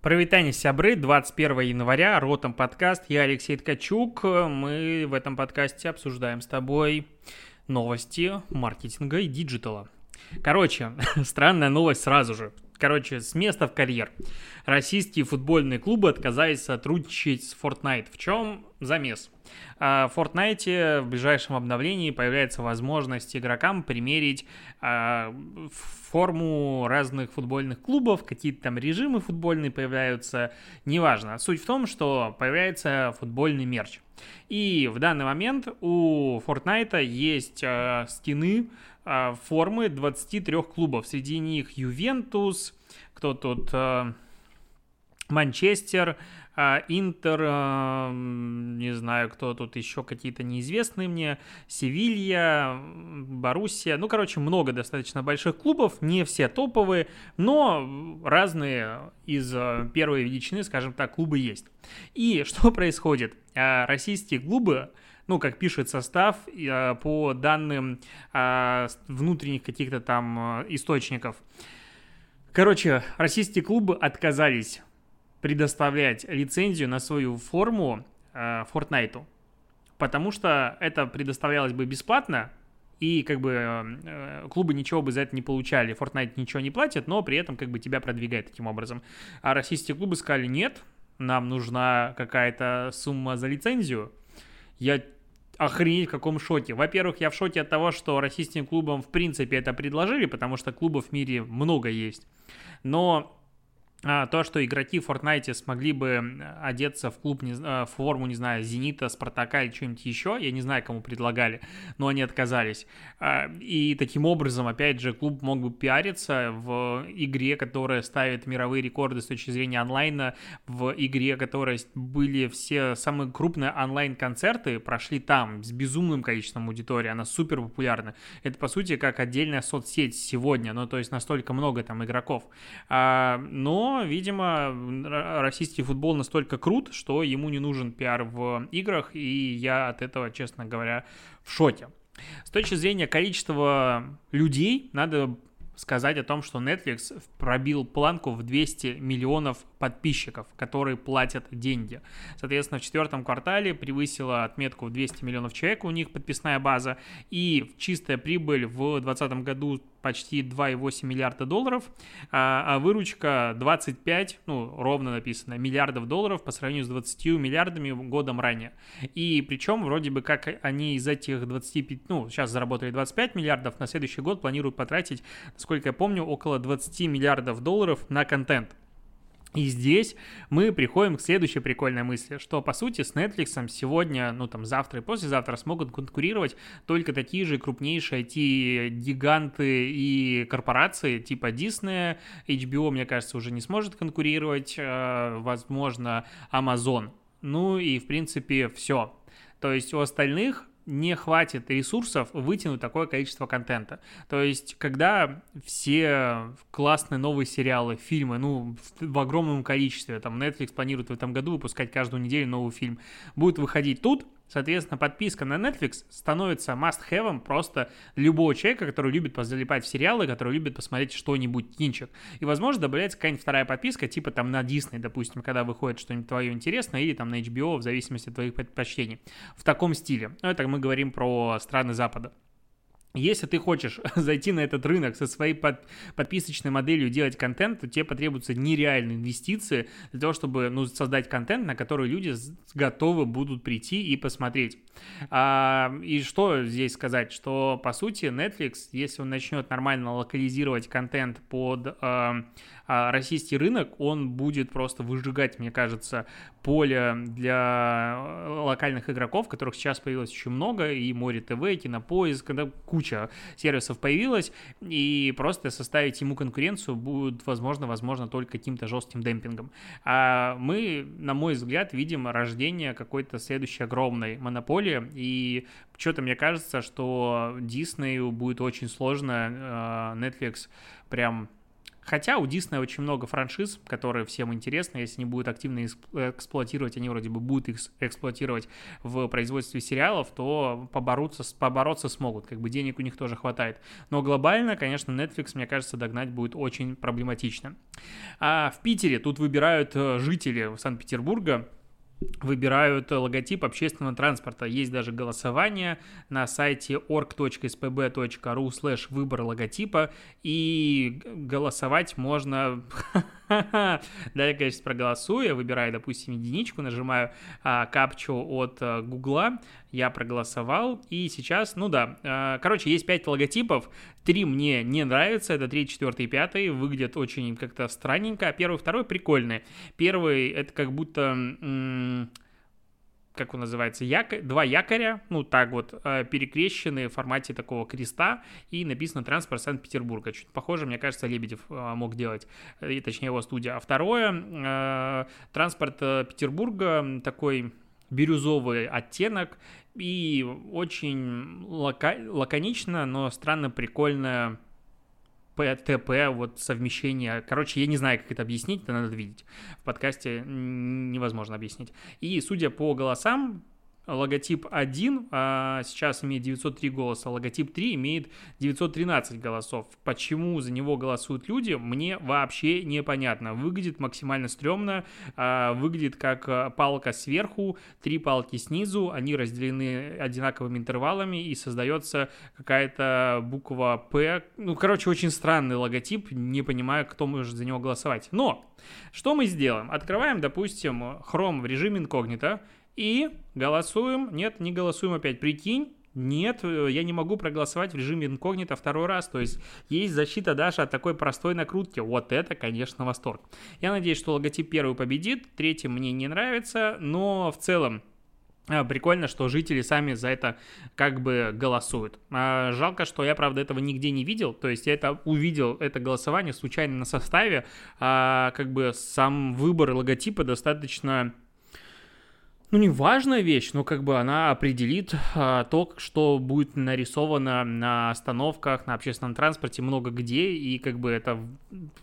Прывітанне, сябры, 21 января, Ротом подкаст, я Алексей Ткачук. Мы в этом подкасте обсуждаем с тобой новости маркетинга и диджитала. Короче, странная новость сразу же. Короче, с места в карьер. Российские футбольные клубы отказались сотрудничать с Fortnite. В чем замес? А, в Fortnite в ближайшем обновлении появляется возможность игрокам примерить а, форму разных футбольных клубов, какие-то там режимы футбольные появляются, неважно. Суть в том, что появляется футбольный мерч. И в данный момент у Fortnite есть э, скины э, формы 23 клубов. Среди них Ювентус, кто тут... Манчестер, а, Интер, а, не знаю, кто тут еще какие-то неизвестные мне, Севилья, Боруссия, ну, короче, много достаточно больших клубов, не все топовые, но разные из а, первой величины, скажем так, клубы есть. И что происходит? Российские клубы ну, как пишет состав, по данным внутренних каких-то там источников. Короче, российские клубы отказались предоставлять лицензию на свою форму э, Fortnite. Потому что это предоставлялось бы бесплатно, и как бы э, клубы ничего бы за это не получали. Fortnite ничего не платит, но при этом как бы тебя продвигает таким образом. А российские клубы сказали, нет, нам нужна какая-то сумма за лицензию. Я охренеть в каком шоке. Во-первых, я в шоке от того, что российским клубам в принципе это предложили, потому что клубов в мире много есть. Но то, что игроки в Fortnite смогли бы одеться в клуб, не, в форму, не знаю, Зенита, Спартака или что-нибудь еще, я не знаю, кому предлагали, но они отказались. А, и таким образом, опять же, клуб мог бы пиариться в игре, которая ставит мировые рекорды с точки зрения онлайна, в игре, которой были все самые крупные онлайн-концерты, прошли там с безумным количеством аудитории, она супер популярна. Это, по сути, как отдельная соцсеть сегодня, ну, то есть настолько много там игроков. А, видимо, российский футбол настолько крут, что ему не нужен пиар в играх, и я от этого, честно говоря, в шоке. С точки зрения количества людей, надо сказать о том, что Netflix пробил планку в 200 миллионов подписчиков, которые платят деньги. Соответственно, в четвертом квартале превысила отметку в 200 миллионов человек, у них подписная база, и чистая прибыль в 2020 году почти 2,8 миллиарда долларов, а, а выручка 25, ну, ровно написано, миллиардов долларов по сравнению с 20 миллиардами годом ранее. И причем вроде бы как они из этих 25, ну, сейчас заработали 25 миллиардов, на следующий год планируют потратить, насколько я помню, около 20 миллиардов долларов на контент. И здесь мы приходим к следующей прикольной мысли, что по сути с Netflix сегодня, ну там завтра и послезавтра смогут конкурировать только такие же крупнейшие IT-гиганты и корпорации типа Disney, HBO, мне кажется, уже не сможет конкурировать, э, возможно, Amazon. Ну и в принципе все. То есть у остальных не хватит ресурсов вытянуть такое количество контента. То есть, когда все классные новые сериалы, фильмы, ну, в, в огромном количестве, там, Netflix планирует в этом году выпускать каждую неделю новый фильм, будет выходить тут, Соответственно, подписка на Netflix становится must-have просто любого человека, который любит позалипать в сериалы, который любит посмотреть что-нибудь, кинчик. И, возможно, добавляется какая-нибудь вторая подписка, типа там на Disney, допустим, когда выходит что-нибудь твое интересное, или там на HBO, в зависимости от твоих предпочтений. В таком стиле. Ну, это мы говорим про страны Запада. Если ты хочешь зайти на этот рынок со своей под, подписочной моделью делать контент, то тебе потребуются нереальные инвестиции для того, чтобы ну, создать контент, на который люди готовы будут прийти и посмотреть. А, и что здесь сказать? Что, по сути, Netflix, если он начнет нормально локализировать контент под а, российский рынок, он будет просто выжигать, мне кажется, поле для локальных игроков, которых сейчас появилось очень много, и Море ТВ, и Кинопоиск, когда куча сервисов появилась, и просто составить ему конкуренцию будет возможно, возможно, только каким-то жестким демпингом. А мы, на мой взгляд, видим рождение какой-то следующей огромной монополии, и что-то мне кажется, что Диснею будет очень сложно э, Netflix прям Хотя у Disney очень много франшиз, которые всем интересны, если они будут активно эксплуатировать, они вроде бы будут их эксплуатировать в производстве сериалов, то побороться, побороться смогут, как бы денег у них тоже хватает. Но глобально, конечно, Netflix, мне кажется, догнать будет очень проблематично. А в Питере тут выбирают э, жители Санкт-Петербурга, выбирают логотип общественного транспорта. Есть даже голосование на сайте org.spb.ru слэш выбор логотипа, и голосовать можно да, я, конечно, проголосую, я выбираю, допустим, единичку, нажимаю а, капчу от а, Гугла, я проголосовал, и сейчас, ну да, а, короче, есть 5 логотипов, 3 мне не нравятся, это 3, 4 и 5, выглядят очень как-то странненько, а первый, второй прикольный. Первый, это как будто... М- как он называется, якорь, два якоря, ну так вот, э, перекрещенные в формате такого креста, и написано «Транспорт Санкт-Петербурга». Чуть похоже, мне кажется, Лебедев э, мог делать, э, и точнее его студия. А второе, «Транспорт Петербурга», такой бирюзовый оттенок, и очень лака- лаконично, но странно прикольная ПТП, вот совмещение. Короче, я не знаю, как это объяснить, это надо видеть. В подкасте невозможно объяснить. И судя по голосам, логотип 1 а сейчас имеет 903 голоса, логотип 3 имеет 913 голосов. Почему за него голосуют люди, мне вообще непонятно. Выглядит максимально стрёмно, а, выглядит как а, палка сверху, три палки снизу, они разделены одинаковыми интервалами и создается какая-то буква П. Ну, короче, очень странный логотип, не понимаю, кто может за него голосовать. Но, что мы сделаем? Открываем, допустим, Chrome в режиме инкогнито, и голосуем. Нет, не голосуем опять. Прикинь, нет, э, я не могу проголосовать в режиме инкогнито второй раз. То есть есть защита даже от такой простой накрутки. Вот это, конечно, восторг. Я надеюсь, что логотип первый победит. Третий мне не нравится. Но в целом а, Прикольно, что жители сами за это как бы голосуют. А, жалко, что я, правда, этого нигде не видел. То есть я это увидел, это голосование случайно на составе. А, как бы сам выбор логотипа достаточно ну, не важная вещь, но как бы она определит а, то, что будет нарисовано на остановках, на общественном транспорте, много где, и как бы это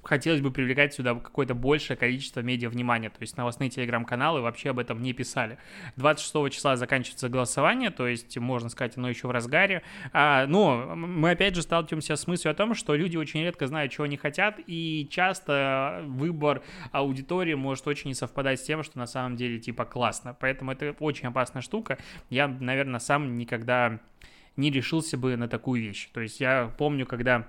хотелось бы привлекать сюда какое-то большее количество медиа внимания, то есть новостные телеграм-каналы вообще об этом не писали. 26 числа заканчивается голосование, то есть, можно сказать, оно еще в разгаре, а, но мы опять же сталкиваемся с мыслью о том, что люди очень редко знают, чего они хотят, и часто выбор аудитории может очень не совпадать с тем, что на самом деле типа классно, поэтому поэтому это очень опасная штука. Я, наверное, сам никогда не решился бы на такую вещь. То есть я помню, когда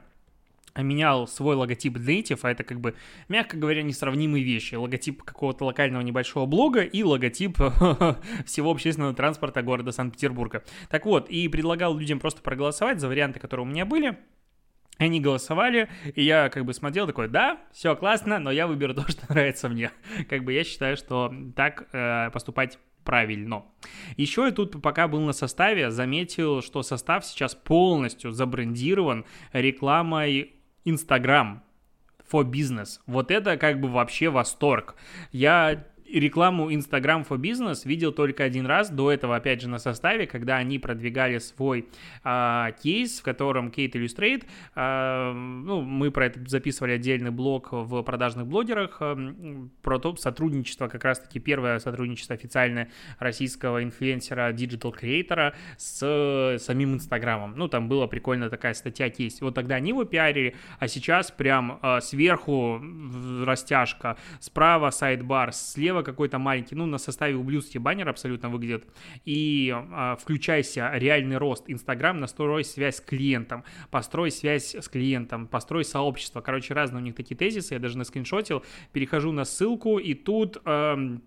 менял свой логотип Native, а это как бы, мягко говоря, несравнимые вещи. Логотип какого-то локального небольшого блога и логотип всего общественного транспорта города Санкт-Петербурга. Так вот, и предлагал людям просто проголосовать за варианты, которые у меня были. Они голосовали, и я как бы смотрел такой, да, все классно, но я выберу то, что нравится мне. Как бы я считаю, что так э, поступать правильно. Еще я тут, пока был на составе, заметил, что состав сейчас полностью забрендирован рекламой Instagram for Business. Вот это как бы вообще восторг. Я рекламу Instagram for Business видел только один раз, до этого, опять же, на составе, когда они продвигали свой а, кейс, в котором Kate Illustrate, а, ну, мы про это записывали отдельный блог в продажных блогерах, а, про то сотрудничество, как раз-таки первое сотрудничество официальное российского инфлюенсера, digital-креатора с самим Инстаграмом. Ну, там была прикольная такая статья кейс. Вот тогда они его пиарили, а сейчас прям а, сверху растяжка, справа сайдбар, слева слева какой-то маленький, ну, на составе ублюдский баннер абсолютно выглядит, и а, включайся, реальный рост, Инстаграм, настрой связь с клиентом, построй связь с клиентом, построй сообщество, короче, разные у них такие тезисы, я даже на скриншотил, перехожу на ссылку, и тут, э,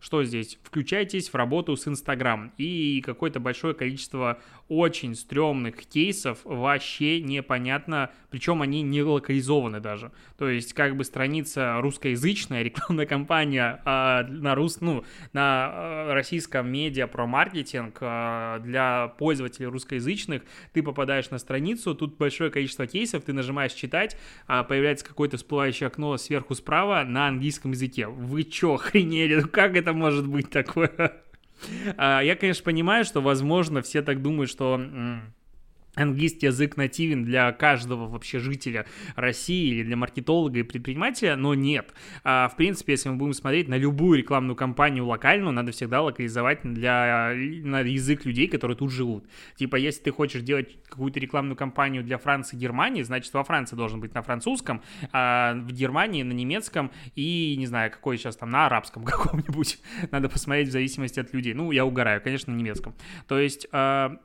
что здесь, включайтесь в работу с Инстаграм, и какое-то большое количество очень стрёмных кейсов, вообще непонятно, причем они не локализованы даже, то есть как бы страница русскоязычная, рекламная кампания, знания э, на, рус, ну, на э, российском медиа про маркетинг э, для пользователей русскоязычных, ты попадаешь на страницу, тут большое количество кейсов, ты нажимаешь читать, э, появляется какое-то всплывающее окно сверху справа на английском языке. Вы чё, охренели? Как это может быть такое? Я, конечно, понимаю, что, возможно, все так думают, что английский язык нативен для каждого вообще жителя России или для маркетолога и предпринимателя, но нет. А, в принципе, если мы будем смотреть на любую рекламную кампанию локальную, надо всегда локализовать для, на язык людей, которые тут живут. Типа, если ты хочешь делать какую-то рекламную кампанию для Франции и Германии, значит, во Франции должен быть на французском, а в Германии на немецком и, не знаю, какой сейчас там, на арабском каком-нибудь. Надо посмотреть в зависимости от людей. Ну, я угораю, конечно, на немецком. То есть а,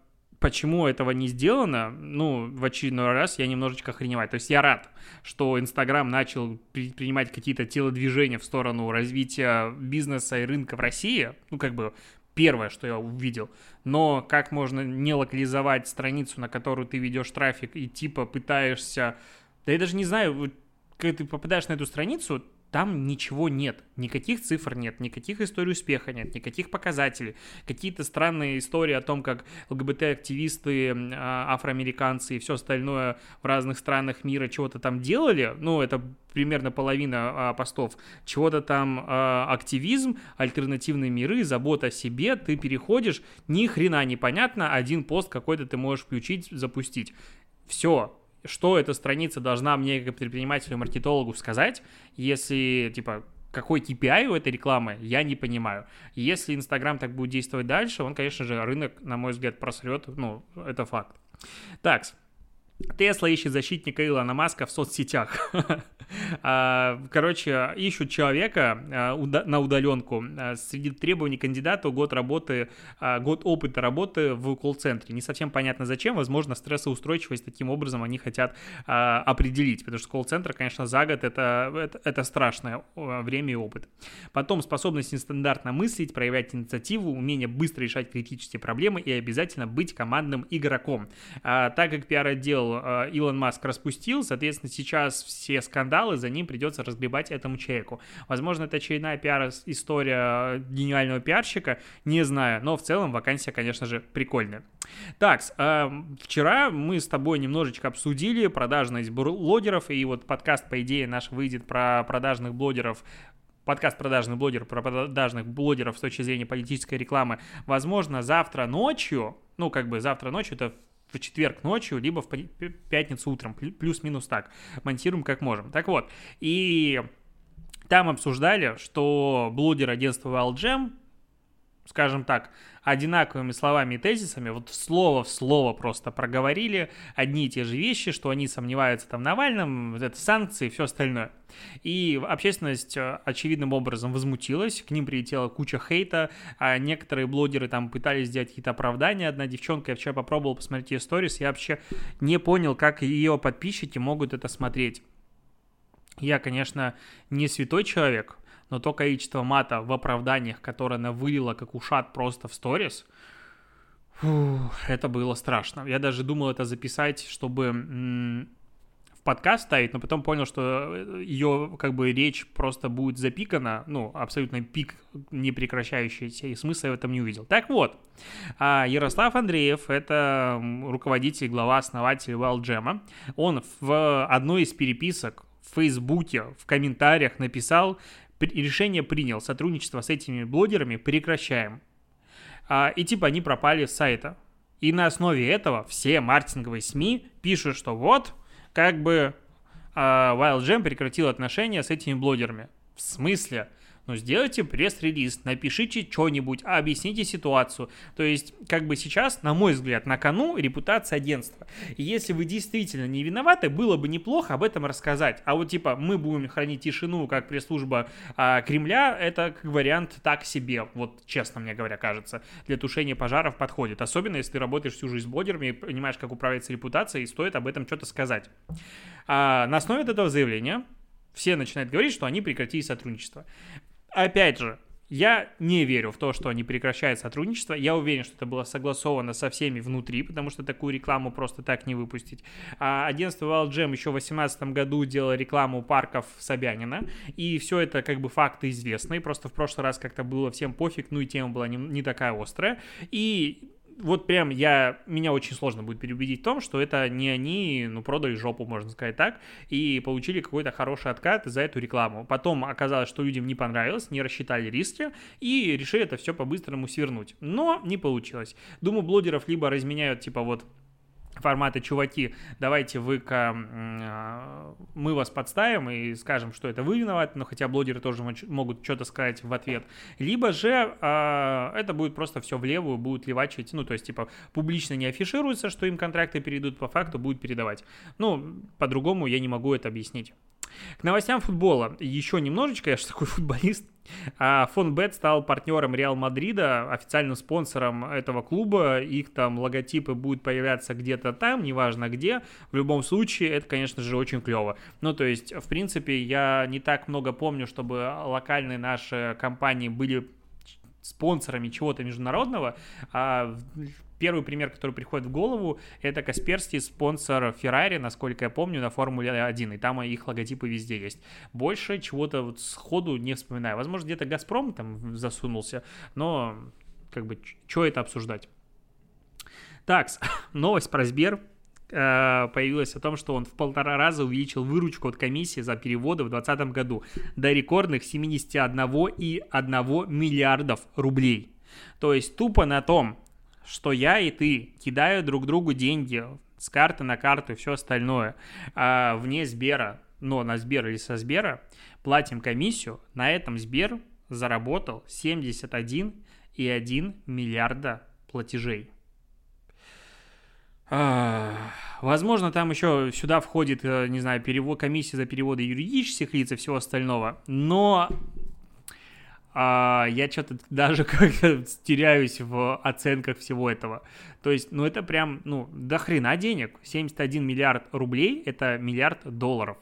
почему этого не сделано, ну, в очередной раз я немножечко охреневаю. То есть я рад, что Инстаграм начал принимать какие-то телодвижения в сторону развития бизнеса и рынка в России. Ну, как бы первое, что я увидел. Но как можно не локализовать страницу, на которую ты ведешь трафик и типа пытаешься... Да я даже не знаю, когда ты попадаешь на эту страницу, там ничего нет, никаких цифр нет, никаких историй успеха нет, никаких показателей. Какие-то странные истории о том, как ЛГБТ-активисты, а, афроамериканцы и все остальное в разных странах мира чего-то там делали, ну, это примерно половина а, постов, чего-то там а, активизм, альтернативные миры, забота о себе, ты переходишь, ни хрена непонятно, один пост какой-то ты можешь включить, запустить. Все, что эта страница должна мне как предпринимателю, маркетологу сказать, если, типа, какой KPI у этой рекламы, я не понимаю. Если Инстаграм так будет действовать дальше, он, конечно же, рынок, на мой взгляд, просрет, ну, это факт. Так, Тесла ищет защитника Илона Маска в соцсетях. А, короче, ищут человека а, на удаленку. А, среди требований кандидата год работы, год опыта работы в колл-центре. Не совсем понятно зачем. Возможно, стрессоустойчивость таким образом они хотят определить. Потому что колл-центр, конечно, за год это, это, это страшное время и опыт. Потом способность нестандартно мыслить, проявлять инициативу, умение быстро решать критические проблемы и обязательно быть командным игроком. Так как пиар-отдел Apple э, Илон Маск распустил, соответственно, сейчас все скандалы за ним придется разгребать этому человеку. Возможно, это очередная пиар-история гениального пиарщика, не знаю, но в целом вакансия, конечно же, прикольная. Так, э, вчера мы с тобой немножечко обсудили продажность блогеров, и вот подкаст, по идее, наш выйдет про продажных блогеров подкаст продажных блогеров про продажных блогеров с точки зрения политической рекламы, возможно, завтра ночью, ну, как бы завтра ночью, это в четверг ночью, либо в пятницу утром, плюс-минус так. Монтируем как можем. Так вот, и там обсуждали, что блогер агентства Wildgem, скажем так, одинаковыми словами и тезисами, вот слово в слово просто проговорили одни и те же вещи, что они сомневаются там в Навальном, это санкции и все остальное. И общественность э, очевидным образом возмутилась, к ним прилетела куча хейта, а некоторые блогеры там пытались сделать какие-то оправдания. Одна девчонка, я вчера попробовал посмотреть ее сторис, я вообще не понял, как ее подписчики могут это смотреть. Я, конечно, не святой человек, но то количество мата в оправданиях, которое она вылила как ушат просто в сторис, это было страшно. Я даже думал это записать, чтобы в подкаст ставить, но потом понял, что э, ее как бы речь просто будет запикана, ну, абсолютно пик не прекращающийся, и смысла я в этом не увидел. Так вот, а, Ярослав Андреев, это руководитель, глава, основатель Wildgem, он в одной из переписок в Фейсбуке в комментариях написал, решение принял, сотрудничество с этими блогерами прекращаем. А, и типа они пропали с сайта. И на основе этого все маркетинговые СМИ пишут, что вот, как бы а, WildGem прекратил отношения с этими блогерами. В смысле? Ну, сделайте пресс-релиз, напишите что-нибудь, объясните ситуацию. То есть, как бы сейчас, на мой взгляд, на кону репутация агентства. И если вы действительно не виноваты, было бы неплохо об этом рассказать. А вот, типа, мы будем хранить тишину, как пресс-служба а, Кремля, это как вариант так себе, вот честно мне говоря, кажется, для тушения пожаров подходит. Особенно, если ты работаешь всю жизнь с блогерами, понимаешь, как управляется репутация, и стоит об этом что-то сказать. А, на основе этого заявления все начинают говорить, что они прекратили сотрудничество опять же, я не верю в то, что они прекращают сотрудничество. Я уверен, что это было согласовано со всеми внутри, потому что такую рекламу просто так не выпустить. А агентство Wildgem еще в 2018 году делало рекламу парков Собянина, и все это как бы факты известные, просто в прошлый раз как-то было всем пофиг, ну и тема была не, не такая острая. И вот прям я, меня очень сложно будет переубедить в том, что это не они, ну, продали жопу, можно сказать так, и получили какой-то хороший откат за эту рекламу. Потом оказалось, что людям не понравилось, не рассчитали риски, и решили это все по-быстрому свернуть. Но не получилось. Думаю, блогеров либо разменяют, типа, вот формата «Чуваки, давайте вы а, мы вас подставим и скажем, что это вы виноваты, но хотя блогеры тоже могут что-то сказать в ответ. Либо же э, это будет просто все в левую, будут левачить, ну, то есть, типа, публично не афишируется, что им контракты перейдут, по факту будет передавать. Ну, по-другому я не могу это объяснить. К новостям футбола. Еще немножечко, я же такой футболист. А Фонбет стал партнером Реал Мадрида, официальным спонсором этого клуба. Их там логотипы будут появляться где-то там, неважно где. В любом случае, это, конечно же, очень клево. Ну, то есть, в принципе, я не так много помню, чтобы локальные наши компании были спонсорами чего-то международного, а Первый пример, который приходит в голову, это Касперский, спонсор Ferrari, насколько я помню, на Формуле 1, и там их логотипы везде есть. Больше чего-то вот сходу не вспоминаю. Возможно, где-то Газпром там засунулся, но как бы, что это обсуждать? Так, новость про Сбер э, появилась о том, что он в полтора раза увеличил выручку от комиссии за переводы в 2020 году до рекордных 71,1 миллиардов рублей. То есть тупо на том, что я и ты кидаю друг другу деньги с карты на карту и все остальное а вне Сбера, но на Сбер или со Сбера, платим комиссию, на этом Сбер заработал 71,1 миллиарда платежей. А, возможно, там еще сюда входит, э, не знаю, перевод, комиссия за переводы юридических лиц и всего остального, но а, я что-то даже как-то теряюсь в оценках всего этого. То есть, ну это прям, ну, до хрена денег. 71 миллиард рублей – это миллиард долларов,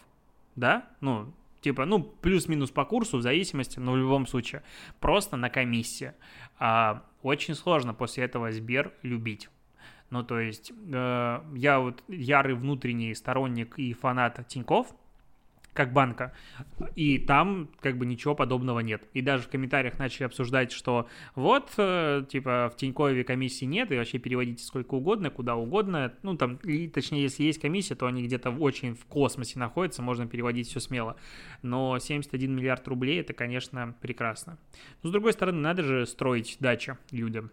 да? Ну, типа, ну, плюс-минус по курсу, в зависимости, но в любом случае. Просто на комиссии. А, очень сложно после этого Сбер любить. Ну, то есть, э, я вот ярый внутренний сторонник и фанат Тиньков, как банка. И там как бы ничего подобного нет. И даже в комментариях начали обсуждать, что вот, э, типа, в Тинькове комиссии нет, и вообще переводите сколько угодно, куда угодно. Ну, там, и, точнее, если есть комиссия, то они где-то очень в космосе находятся, можно переводить все смело. Но 71 миллиард рублей, это, конечно, прекрасно. Но, с другой стороны, надо же строить дачи людям.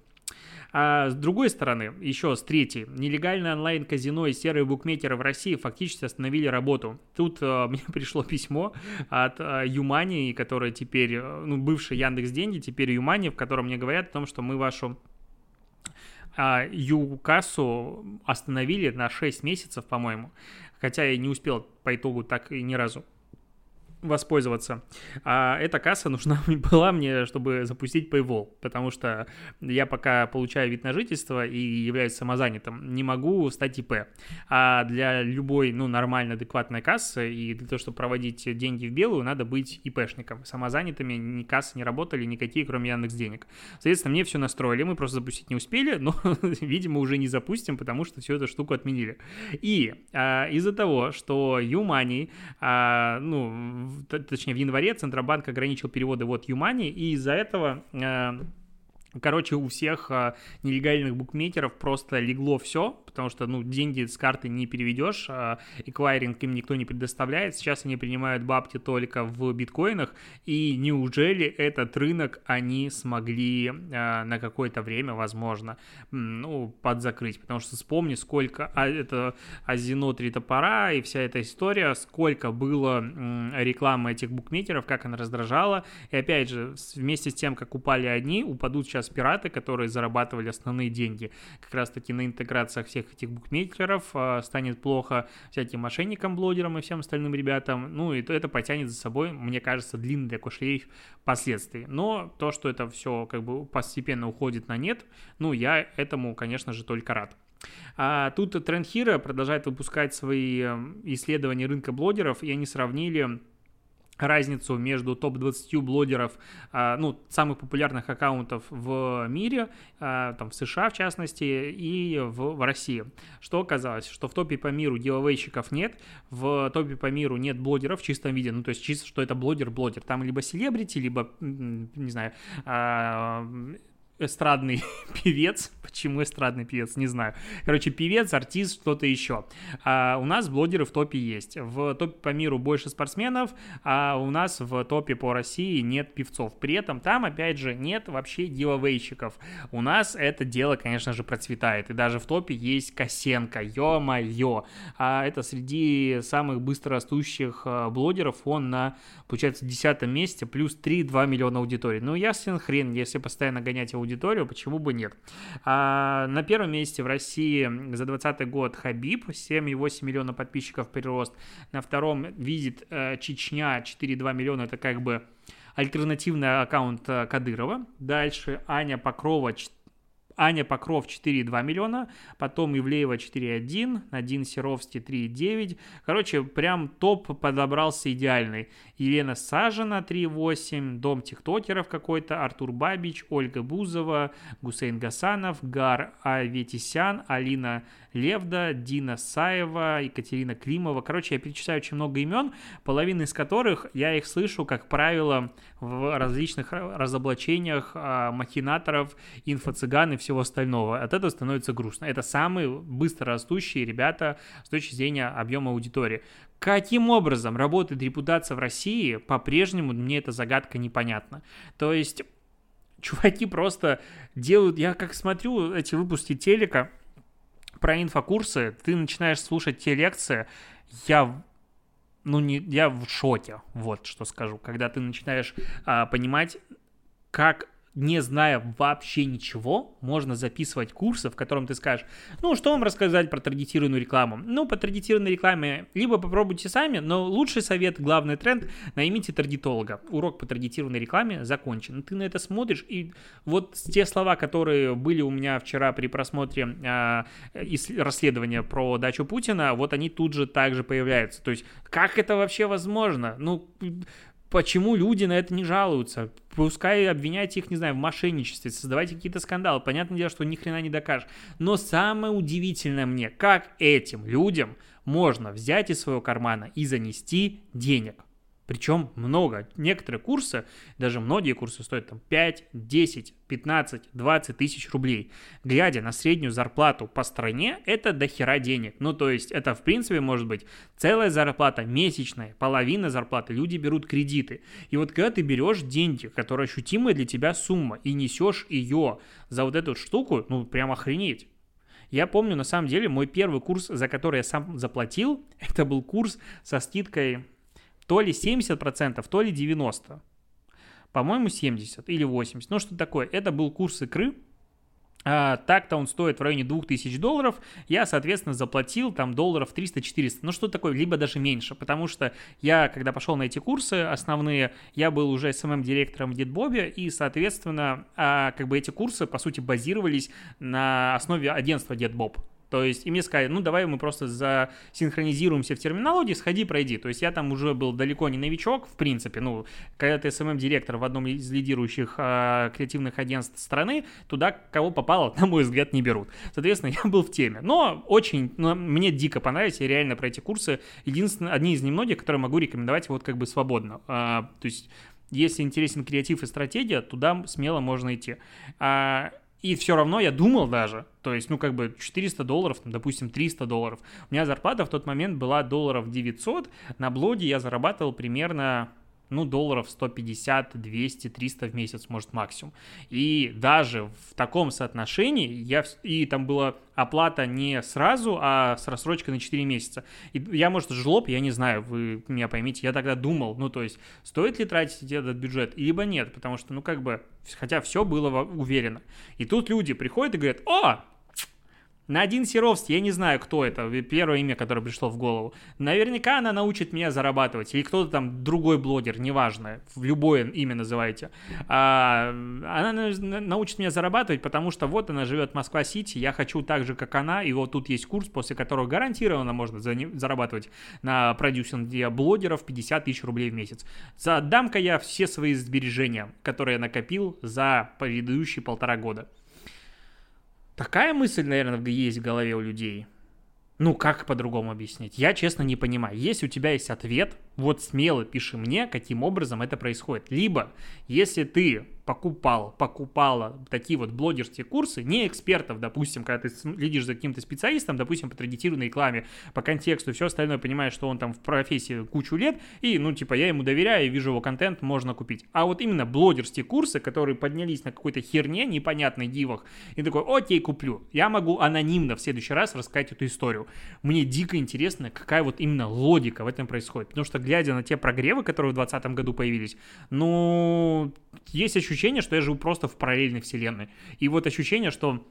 А с другой стороны, еще с третьей, нелегальное онлайн-казино и серые букмекеры в России фактически остановили работу. Тут э, мне пришло письмо от э, Юмани, которая теперь, э, ну, бывший Яндекс Деньги, теперь Юмани, в котором мне говорят о том, что мы вашу а, Ю-кассу остановили на 6 месяцев, по-моему. Хотя я не успел по итогу так и ни разу воспользоваться. А эта касса нужна была мне, чтобы запустить Paywall, потому что я пока получаю вид на жительство и являюсь самозанятым, не могу стать ИП. А для любой, ну, нормальной, адекватной кассы и для того, чтобы проводить деньги в белую, надо быть ИПшником. Самозанятыми ни кассы не работали никакие, кроме Яндекс денег. Соответственно, мне все настроили, мы просто запустить не успели, но, видимо, уже не запустим, потому что всю эту штуку отменили. И а, из-за того, что YouMoney, а, ну, точнее, в январе Центробанк ограничил переводы вот Юмани, и из-за этого э, Короче, у всех а, нелегальных букмекеров просто легло все, потому что, ну, деньги с карты не переведешь, а, эквайринг им никто не предоставляет, сейчас они принимают бабки только в биткоинах, и неужели этот рынок они смогли а, на какое-то время, возможно, ну, подзакрыть, потому что вспомни, сколько, а, это Азино три топора и вся эта история, сколько было рекламы этих букмекеров, как она раздражала, и опять же, вместе с тем, как упали одни, упадут сейчас сейчас пираты, которые зарабатывали основные деньги как раз-таки на интеграциях всех этих букмекеров, а, станет плохо всяким мошенникам, блогерам и всем остальным ребятам, ну и это потянет за собой, мне кажется, длинный такой шлейф последствий. Но то, что это все как бы постепенно уходит на нет, ну я этому, конечно же, только рад. А тут Trend Hero продолжает выпускать свои эм, исследования рынка блогеров, и они сравнили разницу между топ-20 блогеров, а, ну, самых популярных аккаунтов в мире, а, там, в США в частности, и в, в России. Что оказалось? Что в топе по миру гивэвейщиков нет, в топе по миру нет блогеров в чистом виде, ну, то есть чисто, что это блогер-блогер. Там либо селебрити, либо, не знаю, а, эстрадный певец. Почему эстрадный певец, не знаю. Короче, певец, артист, что-то еще. А у нас блогеры в топе есть. В топе по миру больше спортсменов, а у нас в топе по России нет певцов. При этом там, опять же, нет вообще гивавейщиков. У нас это дело, конечно же, процветает. И даже в топе есть Косенко. Ё-моё. А это среди самых быстрорастущих а, блогеров. Он на, получается, десятом месте. Плюс 3-2 миллиона аудитории. Ну, ясен хрен, если постоянно гонять аудиторию, почему бы нет. А на первом месте в России за 2020 год Хабиб, 7,8 миллиона подписчиков прирост. На втором видит э, Чечня, 4,2 миллиона, это как бы альтернативный аккаунт э, Кадырова. Дальше Аня Покрова, Аня Покров 4,2 миллиона, потом Ивлеева 4,1, Надин Серовский 3,9. Короче, прям топ подобрался идеальный. Елена Сажина 3,8, Дом тиктокеров какой-то, Артур Бабич, Ольга Бузова, Гусейн Гасанов, Гар Аветисян, Алина Левда, Дина Саева, Екатерина Климова. Короче, я перечисляю очень много имен, половина из которых я их слышу, как правило, в различных разоблачениях а, махинаторов, инфо-цыган и всего остального. От этого становится грустно. Это самые быстро растущие ребята с точки зрения объема аудитории. Каким образом работает репутация в России, по-прежнему мне эта загадка непонятна. То есть чуваки просто делают... Я как смотрю эти выпуски телека, про инфокурсы, ты начинаешь слушать те лекции, я ну, не, я в шоке, вот что скажу, когда ты начинаешь а, понимать, как не зная вообще ничего, можно записывать курсы, в котором ты скажешь, ну, что вам рассказать про таргетированную рекламу? Ну, по таргетированной рекламе либо попробуйте сами, но лучший совет, главный тренд, наймите таргетолога. Урок по таргетированной рекламе закончен. Ты на это смотришь, и вот те слова, которые были у меня вчера при просмотре э, расследования про дачу Путина, вот они тут же также появляются. То есть, как это вообще возможно? Ну, Почему люди на это не жалуются? Пускай обвиняйте их, не знаю, в мошенничестве, создавайте какие-то скандалы. Понятное дело, что ни хрена не докажешь. Но самое удивительное мне, как этим людям можно взять из своего кармана и занести денег. Причем много. Некоторые курсы, даже многие курсы стоят там 5, 10, 15, 20 тысяч рублей. Глядя на среднюю зарплату по стране, это дохера денег. Ну, то есть, это, в принципе, может быть целая зарплата месячная, половина зарплаты. Люди берут кредиты. И вот когда ты берешь деньги, которые ощутимая для тебя сумма, и несешь ее за вот эту штуку, ну, прям охренеть. Я помню, на самом деле, мой первый курс, за который я сам заплатил, это был курс со скидкой то ли 70%, то ли 90%. По-моему, 70 или 80. Ну, что такое? Это был курс икры, а, так-то он стоит в районе 2000 долларов, я, соответственно, заплатил там долларов 300-400, ну что такое, либо даже меньше, потому что я, когда пошел на эти курсы основные, я был уже СММ-директором в Дедбобе, и, соответственно, а, как бы эти курсы, по сути, базировались на основе агентства Дедбоб, то есть, и мне сказали, ну, давай мы просто засинхронизируемся в терминологии, сходи, пройди. То есть, я там уже был далеко не новичок, в принципе. Ну, когда ты СММ-директор в одном из лидирующих а, креативных агентств страны, туда кого попало, на мой взгляд, не берут. Соответственно, я был в теме. Но очень, ну, мне дико понравилось, и реально про эти курсы единственные, одни из немногих, которые могу рекомендовать вот как бы свободно. А, то есть, если интересен креатив и стратегия, туда смело можно идти. А, и все равно я думал даже, то есть, ну, как бы 400 долларов, там, допустим, 300 долларов. У меня зарплата в тот момент была долларов 900, на блоге я зарабатывал примерно ну, долларов 150, 200, 300 в месяц, может, максимум. И даже в таком соотношении я, и там была оплата не сразу, а с рассрочкой на 4 месяца. И я, может, жлоб, я не знаю, вы меня поймите, я тогда думал, ну, то есть, стоит ли тратить этот бюджет, либо нет, потому что, ну, как бы, хотя все было уверено. И тут люди приходят и говорят, о, на один Серовский, я не знаю, кто это, первое имя, которое пришло в голову. Наверняка она научит меня зарабатывать. Или кто-то там, другой блогер, неважно, в любое имя называйте. А, она научит меня зарабатывать, потому что вот она живет в Москва-Сити, я хочу так же, как она, и вот тут есть курс, после которого гарантированно можно зарабатывать на продюсинге блогеров 50 тысяч рублей в месяц. Задам-ка я все свои сбережения, которые я накопил за предыдущие полтора года. Такая мысль, наверное, есть в голове у людей. Ну, как по-другому объяснить? Я, честно, не понимаю. Если у тебя есть ответ, вот смело пиши мне, каким образом это происходит. Либо, если ты покупал, покупала такие вот блогерские курсы, не экспертов, допустим, когда ты следишь за каким-то специалистом, допустим, по таргетированной рекламе, по контексту, все остальное, понимаешь, что он там в профессии кучу лет, и, ну, типа, я ему доверяю, вижу его контент, можно купить. А вот именно блогерские курсы, которые поднялись на какой-то херне, непонятной дивах, и такой, окей, куплю. Я могу анонимно в следующий раз рассказать эту историю. Мне дико интересно, какая вот именно логика в этом происходит. Потому что, глядя на те прогревы, которые в 2020 году появились, ну, есть ощущение, ощущение, что я живу просто в параллельной вселенной. И вот ощущение, что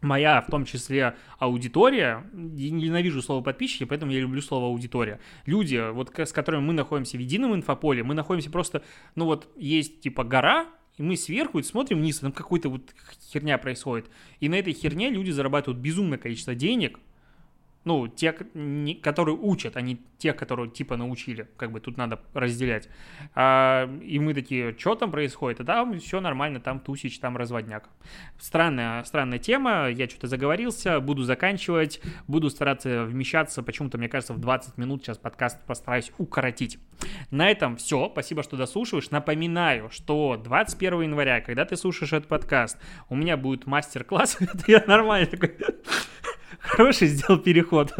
моя, в том числе, аудитория, я ненавижу слово подписчики, поэтому я люблю слово аудитория. Люди, вот с которыми мы находимся в едином инфополе, мы находимся просто, ну вот, есть типа гора, и мы сверху смотрим вниз, там какой-то вот херня происходит. И на этой херне люди зарабатывают безумное количество денег, ну, те, которые учат, а не те, которые типа научили, как бы тут надо разделять. А, и мы такие, что там происходит? А там все нормально, там тусич, там разводняк. Странная, странная тема, я что-то заговорился, буду заканчивать, буду стараться вмещаться, почему-то, мне кажется, в 20 минут сейчас подкаст постараюсь укоротить. На этом все, спасибо, что дослушиваешь. Напоминаю, что 21 января, когда ты слушаешь этот подкаст, у меня будет мастер-класс, это я нормально такой Хороший сделал переход.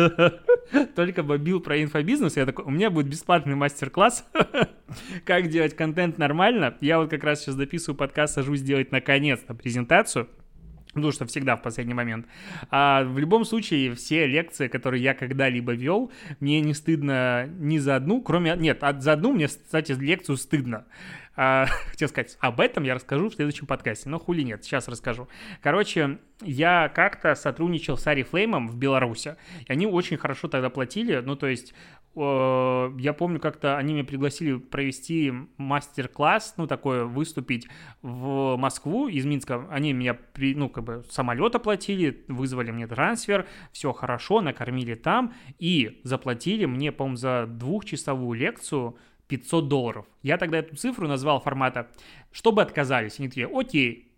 Только бобил про инфобизнес. Я такой, у меня будет бесплатный мастер-класс, как делать контент нормально. Я вот как раз сейчас дописываю подкаст, сажусь сделать наконец-то презентацию. Потому что всегда в последний момент. А в любом случае, все лекции, которые я когда-либо вел, мне не стыдно ни за одну, кроме... Нет, за одну мне, кстати, лекцию стыдно. А, хотел сказать, об этом я расскажу в следующем подкасте, но хули нет, сейчас расскажу. Короче, я как-то сотрудничал с Арифлеймом в Беларуси, и они очень хорошо тогда платили, ну, то есть я помню, как-то они меня пригласили провести мастер-класс, ну, такое, выступить в Москву из Минска. Они меня, при, ну, как бы самолет оплатили, вызвали мне трансфер, все хорошо, накормили там и заплатили мне, по-моему, за двухчасовую лекцию 500 долларов. Я тогда эту цифру назвал формата, чтобы отказались. Они такие, окей,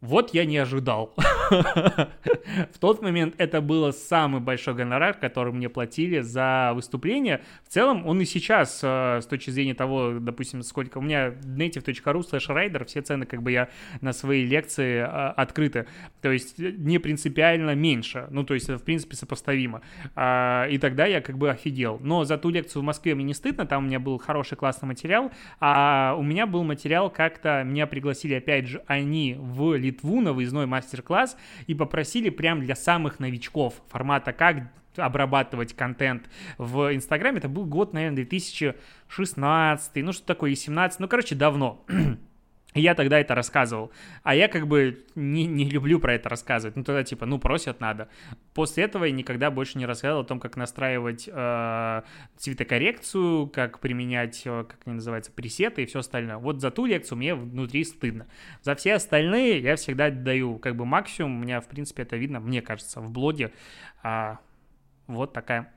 вот я не ожидал. В тот момент это было самый большой гонорар, который мне платили за выступление. В целом он и сейчас, э, с точки зрения того, допустим, сколько у меня native.ru slash rider, все цены как бы я на свои лекции э, открыты. То есть э, не принципиально меньше. Ну, то есть в принципе сопоставимо. А, и тогда я как бы офигел. Но за ту лекцию в Москве мне не стыдно, там у меня был хороший классный материал. А у меня был материал как-то, меня пригласили опять же они в Литву на выездной мастер-класс и попросили прям для самых новичков формата «Как обрабатывать контент в Инстаграме». Это был год, наверное, 2016, ну что такое, и 17, ну, короче, давно. я тогда это рассказывал. А я как бы не, не люблю про это рассказывать. Ну, тогда типа, ну, просят надо. После этого я никогда больше не рассказывал о том, как настраивать э, цветокоррекцию, как применять, э, как они называются, пресеты и все остальное. Вот за ту лекцию мне внутри стыдно. За все остальные я всегда даю как бы максимум. У меня, в принципе, это видно, мне кажется, в блоге. А, вот такая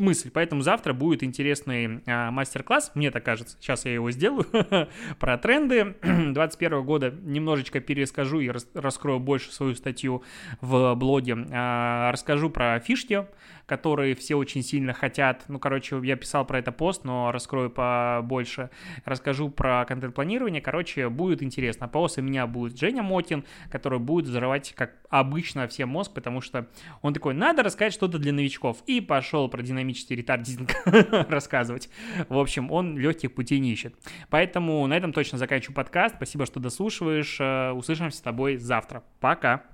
мысль. Поэтому завтра будет интересный а, мастер-класс, мне так кажется. Сейчас я его сделаю про тренды 2021 года. Немножечко перескажу и рас, раскрою больше свою статью в блоге. А, расскажу про фишки, которые все очень сильно хотят. Ну, короче, я писал про это пост, но раскрою побольше. Расскажу про контент-планирование. Короче, будет интересно. После меня будет Женя Мотин, который будет взрывать, как обычно, всем мозг, потому что он такой, надо рассказать что-то для новичков. И пошел про динамический ретардинг рассказывать. В общем, он легких путей не ищет. Поэтому на этом точно заканчиваю подкаст. Спасибо, что дослушиваешь. Э, услышимся с тобой завтра. Пока.